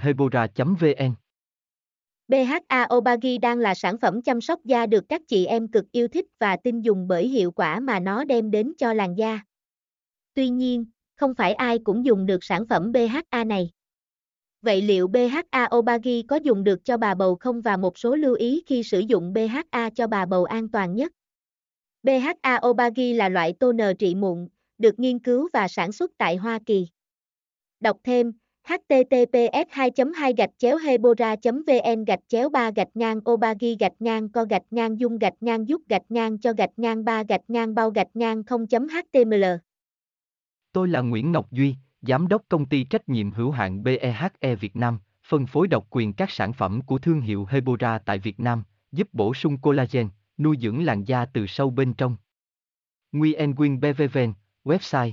hebora vn BHA Obagi đang là sản phẩm chăm sóc da được các chị em cực yêu thích và tin dùng bởi hiệu quả mà nó đem đến cho làn da. Tuy nhiên, không phải ai cũng dùng được sản phẩm BHA này. Vậy liệu BHA Obagi có dùng được cho bà bầu không và một số lưu ý khi sử dụng BHA cho bà bầu an toàn nhất? BHA Obagi là loại toner trị mụn, được nghiên cứu và sản xuất tại Hoa Kỳ. Đọc thêm https 2 2 gạch chéo hebora vn gạch chéo 3 gạch ngang obagi gạch ngang co gạch ngang dung gạch ngang giúp gạch ngang cho gạch ngang 3 gạch ngang bao gạch ngang 0.html Tôi là Nguyễn Ngọc Duy, Giám đốc công ty trách nhiệm hữu hạn BEHE Việt Nam, phân phối độc quyền các sản phẩm của thương hiệu Hebora tại Việt Nam, giúp bổ sung collagen, nuôi dưỡng làn da từ sâu bên trong. Nguyen Quyên BVVN, website